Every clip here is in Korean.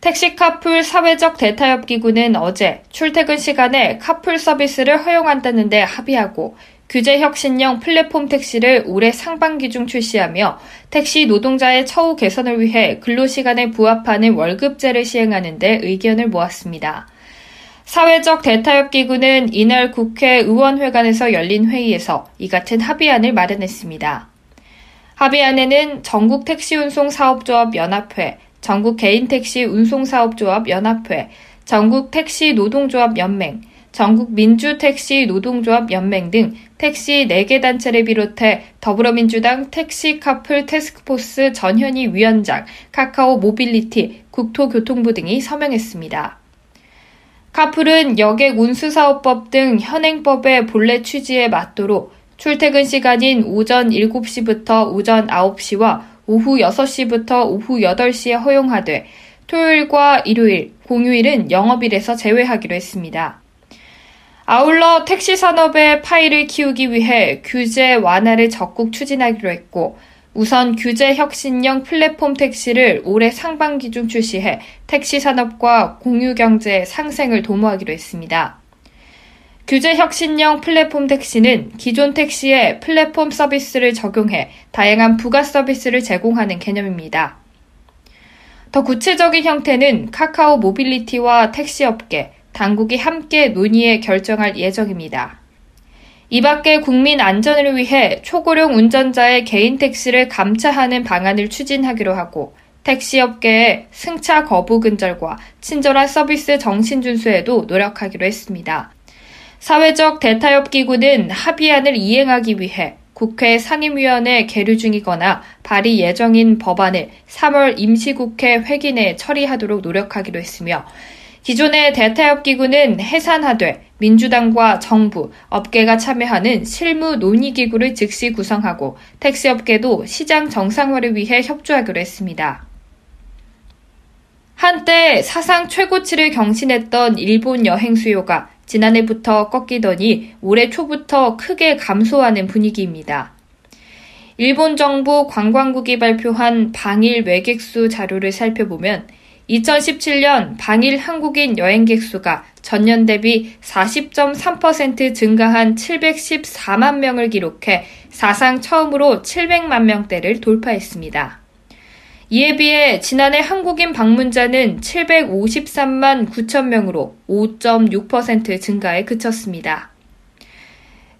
택시 카풀 사회적 대타협 기구는 어제 출퇴근 시간에 카풀 서비스를 허용한다는데 합의하고 규제 혁신형 플랫폼 택시를 올해 상반기 중 출시하며 택시 노동자의 처우 개선을 위해 근로시간에 부합하는 월급제를 시행하는 데 의견을 모았습니다. 사회적 대타협 기구는 이날 국회 의원회관에서 열린 회의에서 이 같은 합의안을 마련했습니다. 합의안에는 전국 택시운송 사업조합 연합회, 전국 개인택시 운송사업조합 연합회, 전국 택시 노동조합 연맹, 전국 민주택시 노동조합 연맹 등 택시 4개 단체를 비롯해 더불어민주당 택시 카풀 태스크포스 전현희 위원장, 카카오 모빌리티, 국토교통부 등이 서명했습니다. 카풀은 여객 운수사업법 등 현행법의 본래 취지에 맞도록 출퇴근 시간인 오전 7시부터 오전 9시와 오후 6시부터 오후 8시에 허용하되 토요일과 일요일, 공휴일은 영업일에서 제외하기로 했습니다. 아울러 택시 산업의 파이를 키우기 위해 규제 완화를 적극 추진하기로 했고 우선 규제 혁신형 플랫폼 택시를 올해 상반기 중 출시해 택시 산업과 공유 경제 상생을 도모하기로 했습니다. 규제 혁신형 플랫폼 택시는 기존 택시에 플랫폼 서비스를 적용해 다양한 부가 서비스를 제공하는 개념입니다. 더 구체적인 형태는 카카오 모빌리티와 택시업계, 당국이 함께 논의해 결정할 예정입니다. 이 밖에 국민 안전을 위해 초고령 운전자의 개인 택시를 감차하는 방안을 추진하기로 하고 택시업계의 승차 거부 근절과 친절한 서비스 정신 준수에도 노력하기로 했습니다. 사회적 대타협 기구는 합의안을 이행하기 위해 국회 상임위원회 계류 중이거나 발의 예정인 법안을 3월 임시국회 회기 내에 처리하도록 노력하기로 했으며 기존의 대타협 기구는 해산하되 민주당과 정부, 업계가 참여하는 실무 논의 기구를 즉시 구성하고 택시업계도 시장 정상화를 위해 협조하기로 했습니다. 한때 사상 최고치를 경신했던 일본 여행 수요가 지난해부터 꺾이더니 올해 초부터 크게 감소하는 분위기입니다. 일본 정부 관광국이 발표한 방일 외객수 자료를 살펴보면 2017년 방일 한국인 여행객 수가 전년 대비 40.3% 증가한 714만 명을 기록해 사상 처음으로 700만 명대를 돌파했습니다. 이에 비해 지난해 한국인 방문자는 753만 9천 명으로 5.6% 증가에 그쳤습니다.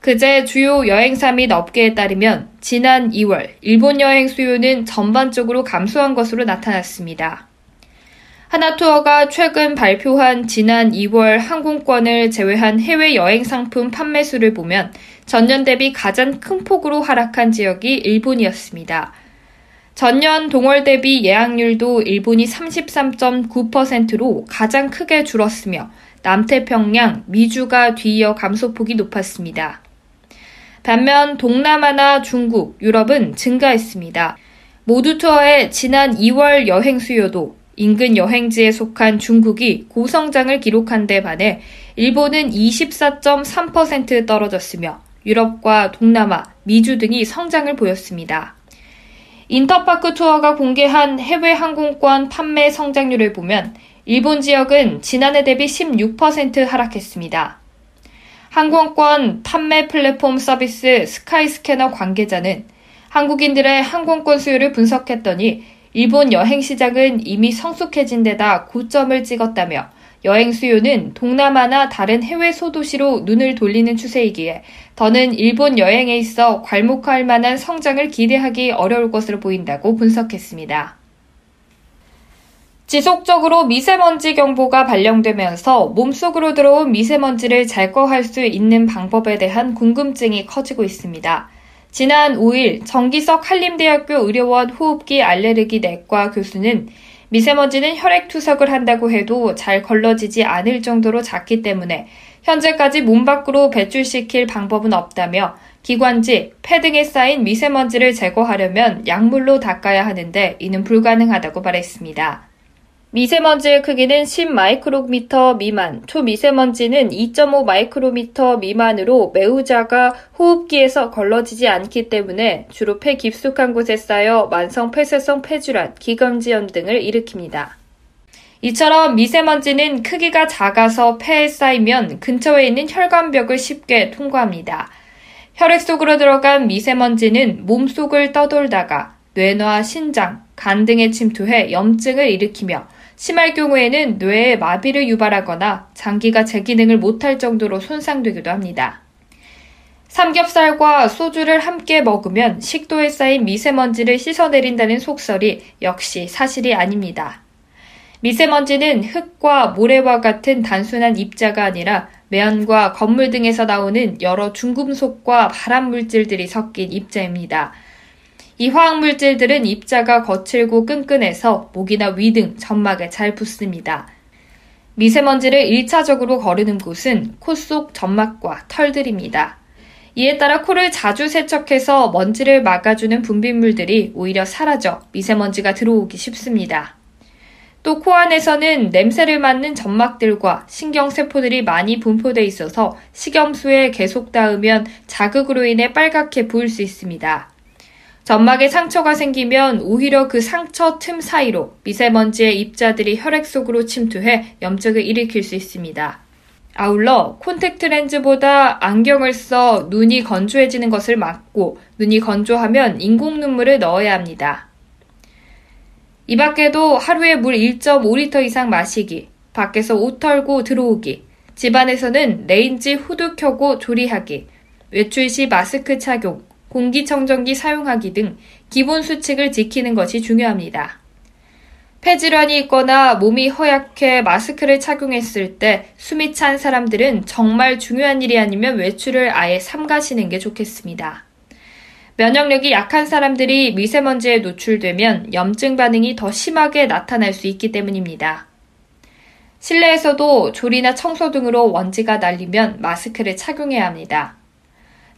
그제 주요 여행사 및 업계에 따르면 지난 2월 일본 여행 수요는 전반적으로 감소한 것으로 나타났습니다. 하나투어가 최근 발표한 지난 2월 항공권을 제외한 해외 여행 상품 판매 수를 보면 전년 대비 가장 큰 폭으로 하락한 지역이 일본이었습니다. 전년 동월 대비 예약률도 일본이 33.9%로 가장 크게 줄었으며 남태평양, 미주가 뒤이어 감소폭이 높았습니다. 반면 동남아나 중국, 유럽은 증가했습니다. 모두 투어의 지난 2월 여행 수요도 인근 여행지에 속한 중국이 고성장을 기록한 데 반해 일본은 24.3% 떨어졌으며 유럽과 동남아, 미주 등이 성장을 보였습니다. 인터파크 투어가 공개한 해외 항공권 판매 성장률을 보면 일본 지역은 지난해 대비 16% 하락했습니다. 항공권 판매 플랫폼 서비스 스카이스캐너 관계자는 한국인들의 항공권 수요를 분석했더니 일본 여행 시장은 이미 성숙해진 데다 고점을 찍었다며 여행 수요는 동남아나 다른 해외 소도시로 눈을 돌리는 추세이기에 더는 일본 여행에 있어 괄목할 만한 성장을 기대하기 어려울 것으로 보인다고 분석했습니다. 지속적으로 미세먼지 경보가 발령되면서 몸속으로 들어온 미세먼지를 제거할 수 있는 방법에 대한 궁금증이 커지고 있습니다. 지난 5일 정기석 한림대학교 의료원 호흡기 알레르기 내과 교수는 미세먼지는 혈액 투석을 한다고 해도 잘 걸러지지 않을 정도로 작기 때문에 현재까지 몸 밖으로 배출시킬 방법은 없다며 기관지, 폐 등에 쌓인 미세먼지를 제거하려면 약물로 닦아야 하는데 이는 불가능하다고 말했습니다. 미세먼지의 크기는 10 마이크로미터 미만, 초미세먼지는 2.5 마이크로미터 미만으로 매우 작아 호흡기에서 걸러지지 않기 때문에 주로 폐 깊숙한 곳에 쌓여 만성 폐쇄성 폐질환, 기관지염 등을 일으킵니다. 이처럼 미세먼지는 크기가 작아서 폐에 쌓이면 근처에 있는 혈관벽을 쉽게 통과합니다. 혈액 속으로 들어간 미세먼지는 몸 속을 떠돌다가 뇌나 신장, 간 등에 침투해 염증을 일으키며 심할 경우에는 뇌에 마비를 유발하거나 장기가 제 기능을 못할 정도로 손상되기도 합니다. 삼겹살과 소주를 함께 먹으면 식도에 쌓인 미세먼지를 씻어내린다는 속설이 역시 사실이 아닙니다. 미세먼지는 흙과 모래와 같은 단순한 입자가 아니라 매연과 건물 등에서 나오는 여러 중금속과 발암 물질들이 섞인 입자입니다. 이 화학 물질들은 입자가 거칠고 끈끈해서 목이나 위 등 점막에 잘 붙습니다. 미세먼지를 1차적으로 거르는 곳은 코 속 점막과 털들입니다. 이에 따라 코를 자주 세척해서 먼지를 막아주는 분비물들이 오히려 사라져 미세먼지가 들어오기 쉽습니다. 또 코 안에서는 냄새를 맡는 점막들과 신경세포들이 많이 분포돼 있어서 식염수에 계속 닿으면 자극으로 인해 빨갛게 보일 수 있습니다. 점막에 상처가 생기면 오히려 그 상처 틈 사이로 미세먼지의 입자들이 혈액 속으로 침투해 염증을 일으킬 수 있습니다. 아울러 콘택트 렌즈보다 안경을 써 눈이 건조해지는 것을 막고 눈이 건조하면 인공 눈물을 넣어야 합니다. 이 밖에도 하루에 물 1.5리터 이상 마시기, 밖에서 옷 털고 들어오기, 집안에서는 레인지 후드 켜고 조리하기, 외출 시 마스크 착용, 공기청정기 사용하기 등 기본 수칙을 지키는 것이 중요합니다. 폐질환이 있거나 몸이 허약해 마스크를 착용했을 때 숨이 찬 사람들은 정말 중요한 일이 아니면 외출을 아예 삼가시는 게 좋겠습니다. 면역력이 약한 사람들이 미세먼지에 노출되면 염증 반응이 더 심하게 나타날 수 있기 때문입니다. 실내에서도 조리나 청소 등으로 먼지가 날리면 마스크를 착용해야 합니다.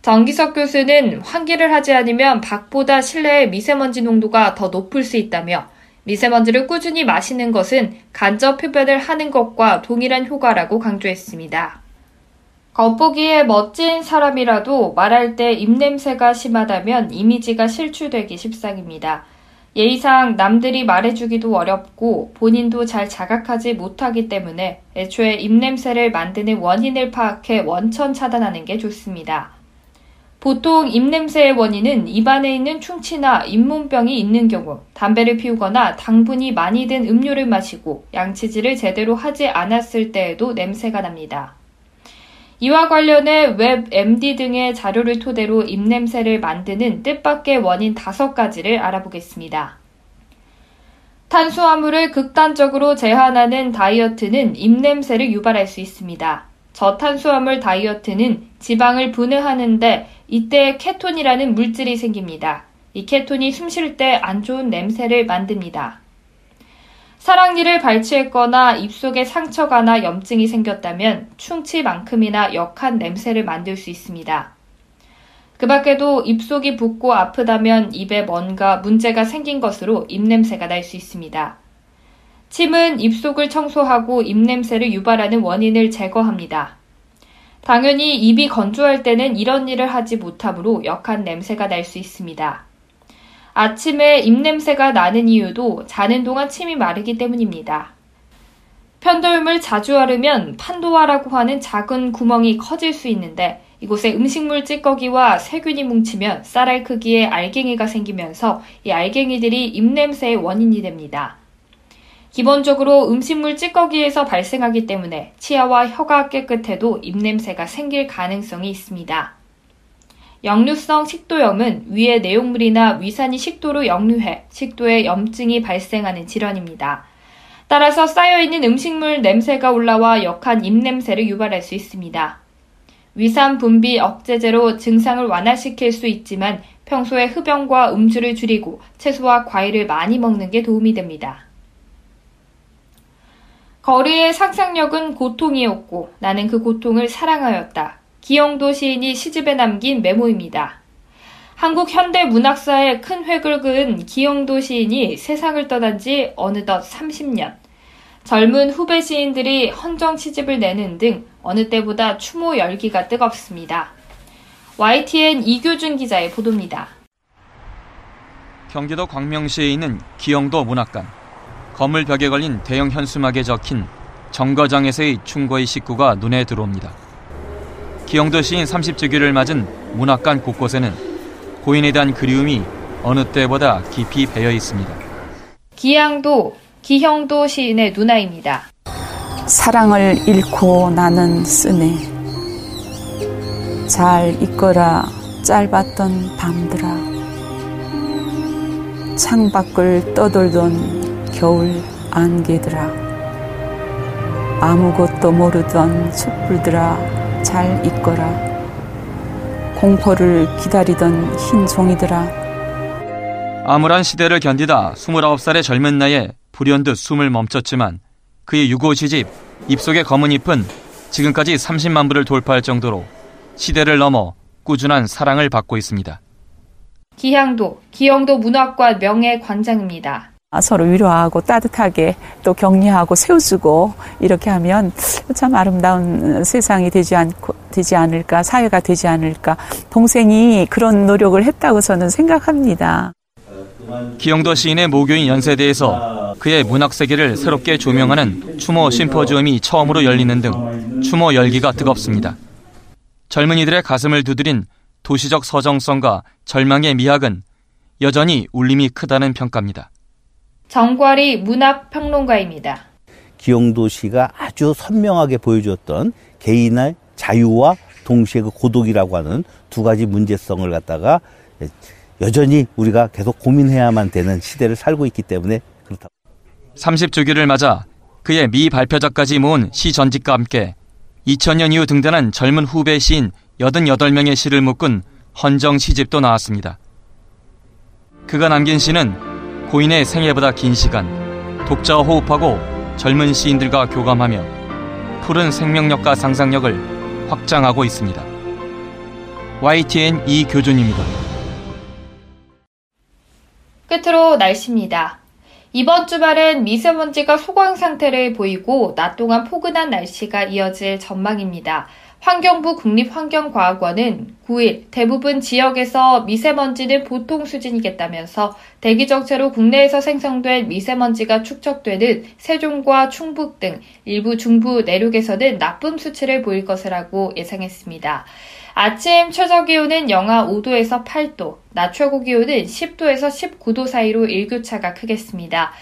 정기석 교수는 환기를 하지 않으면 밖보다 실내의 미세먼지 농도가 더 높을 수 있다며 미세먼지를 꾸준히 마시는 것은 간접 흡연을 하는 것과 동일한 효과라고 강조했습니다. 겉보기에 멋진 사람이라도 말할 때 입냄새가 심하다면 이미지가 실추되기 십상입니다. 예의상 남들이 말해주기도 어렵고 본인도 잘 자각하지 못하기 때문에 애초에 입냄새를 만드는 원인을 파악해 원천 차단하는 게 좋습니다. 보통 입냄새의 원인은 입안에 있는 충치나 잇몸병이 있는 경우, 담배를 피우거나 당분이 많이 든 음료를 마시고 양치질을 제대로 하지 않았을 때에도 냄새가 납니다. 이와 관련해 WebMD 등의 자료를 토대로 입냄새를 만드는 뜻밖의 원인 다섯 가지를 알아보겠습니다. 탄수화물을 극단적으로 제한하는 다이어트는 입냄새를 유발할 수 있습니다. 저탄수화물 다이어트는 지방을 분해하는데 이때 케톤이라는 물질이 생깁니다. 이 케톤이 숨 쉴 때 안 좋은 냄새를 만듭니다. 사랑니를 발치했거나 입속에 상처가 나 염증이 생겼다면 충치만큼이나 역한 냄새를 만들 수 있습니다. 그 밖에도 입속이 붓고 아프다면 입에 뭔가 문제가 생긴 것으로 입냄새가 날 수 있습니다. 침은 입속을 청소하고 입냄새를 유발하는 원인을 제거합니다. 당연히 입이 건조할 때는 이런 일을 하지 못하므로 역한 냄새가 날 수 있습니다. 아침에 입냄새가 나는 이유도 자는 동안 침이 마르기 때문입니다. 편도염을 자주 앓으면 판도화라고 하는 작은 구멍이 커질 수 있는데 이곳에 음식물 찌꺼기와 세균이 뭉치면 쌀알 크기의 알갱이가 생기면서 이 알갱이들이 입냄새의 원인이 됩니다. 기본적으로 음식물 찌꺼기에서 발생하기 때문에 치아와 혀가 깨끗해도 입냄새가 생길 가능성이 있습니다. 역류성 식도염은 위의 내용물이나 위산이 식도로 역류해 식도에 염증이 발생하는 질환입니다. 따라서 쌓여있는 음식물 냄새가 올라와 역한 입냄새를 유발할 수 있습니다. 위산 분비 억제제로 증상을 완화시킬 수 있지만 평소에 흡연과 음주를 줄이고 채소와 과일을 많이 먹는 게 도움이 됩니다. 거리의 상상력은 고통이었고 나는 그 고통을 사랑하였다. 기영도 시인이 시집에 남긴 메모입니다. 한국 현대 문학사에 큰 획을 그은 기영도 시인이 세상을 떠난 지 어느덧 30년. 젊은 후배 시인들이 헌정 시집을 내는 등 어느 때보다 추모 열기가 뜨겁습니다. YTN 이교준 기자의 보도입니다. 경기도 광명시에 있는 기영도 문학관. 건물 벽에 걸린 대형 현수막에 적힌 정거장에서의 충고의 식구가 눈에 들어옵니다. 기영도 시인 30주기를 맞은 문학관 곳곳에는 고인에 대한 그리움이 어느 때보다 깊이 배어 있습니다. 기양도, 기형도 시인의 누나입니다. 사랑을 잃고 나는 쓰네. 잘 있거라 짧았던 밤들아. 창밖을 떠돌던 겨울 안개들아. 아무것도 모르던 촛불들아 잘 있거라. 공포를 기다리던 흰 종이들아. 암울한 시대를 견디다 29살의 젊은 나이에 불현듯 숨을 멈췄지만 그의 유고 시집 입속의 검은 잎은 지금까지 30만 부를 돌파할 정도로 시대를 넘어 꾸준한 사랑을 받고 있습니다. 기향도, 기영도 문학관 명예관장입니다. 서로 위로하고 따뜻하게 또 격려하고 세워주고 이렇게 하면 참 아름다운 세상이 되지 않고 되지 않을까 사회가 되지 않을까 동생이 그런 노력을 했다고 저는 생각합니다. 기영도 시인의 모교인 연세대에서 그의 문학 세계를 새롭게 조명하는 추모 심포지엄이 처음으로 열리는 등 추모 열기가 뜨겁습니다. 젊은이들의 가슴을 두드린 도시적 서정성과 절망의 미학은 여전히 울림이 크다는 평가입니다. 정과리 문학평론가입니다. 기영도 씨가 아주 선명하게 보여주었던 개인의 자유와 동시에 그 고독이라고 하는 두 가지 문제성을 갖다가 여전히 우리가 계속 고민해야만 되는 시대를 살고 있기 때문에 그렇다. 30주기를 맞아 그의 미 발표작까지 모은 시 전집과 함께 2000년 이후 등단한 젊은 후배 시인 88명의 시를 묶은 헌정 시집도 나왔습니다. 그가 남긴 시는 고인의 생애보다 긴 시간, 독자와 호흡하고 젊은 시인들과 교감하며 푸른 생명력과 상상력을 확장하고 있습니다. YTN 이교준입니다. 끝으로 날씨입니다. 이번 주말엔 미세먼지가 소강 상태를 보이고 낮 동안 포근한 날씨가 이어질 전망입니다. 환경부 국립환경과학원은 9일 대부분 지역에서 미세먼지는 보통 수준이겠다면서 대기 정체로 국내에서 생성된 미세먼지가 축적되는 세종과 충북 등 일부 중부 내륙에서는 나쁨 수치를 보일 것이라고 예상했습니다. 아침 최저 기온은 영하 5도에서 8도, 낮 최고 기온은 10도에서 19도 사이로 일교차가 크겠습니다.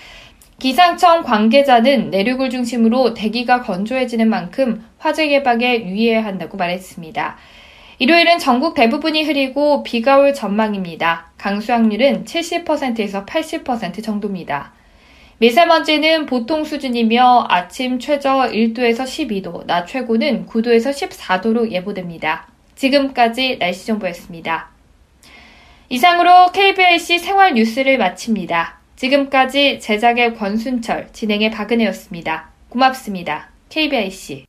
기상청 관계자는 내륙을 중심으로 대기가 건조해지는 만큼 화재 예방에 유의해야 한다고 말했습니다. 일요일은 전국 대부분이 흐리고 비가 올 전망입니다. 강수 확률은 70%에서 80% 정도입니다. 미세먼지는 보통 수준이며 아침 최저 1도에서 12도, 낮 최고는 9도에서 14도로 예보됩니다. 지금까지 날씨 정보였습니다. 이상으로 KBIC 생활 뉴스를 마칩니다. 지금까지 제작의 권순철, 진행의 박은혜였습니다. 고맙습니다. KBIC.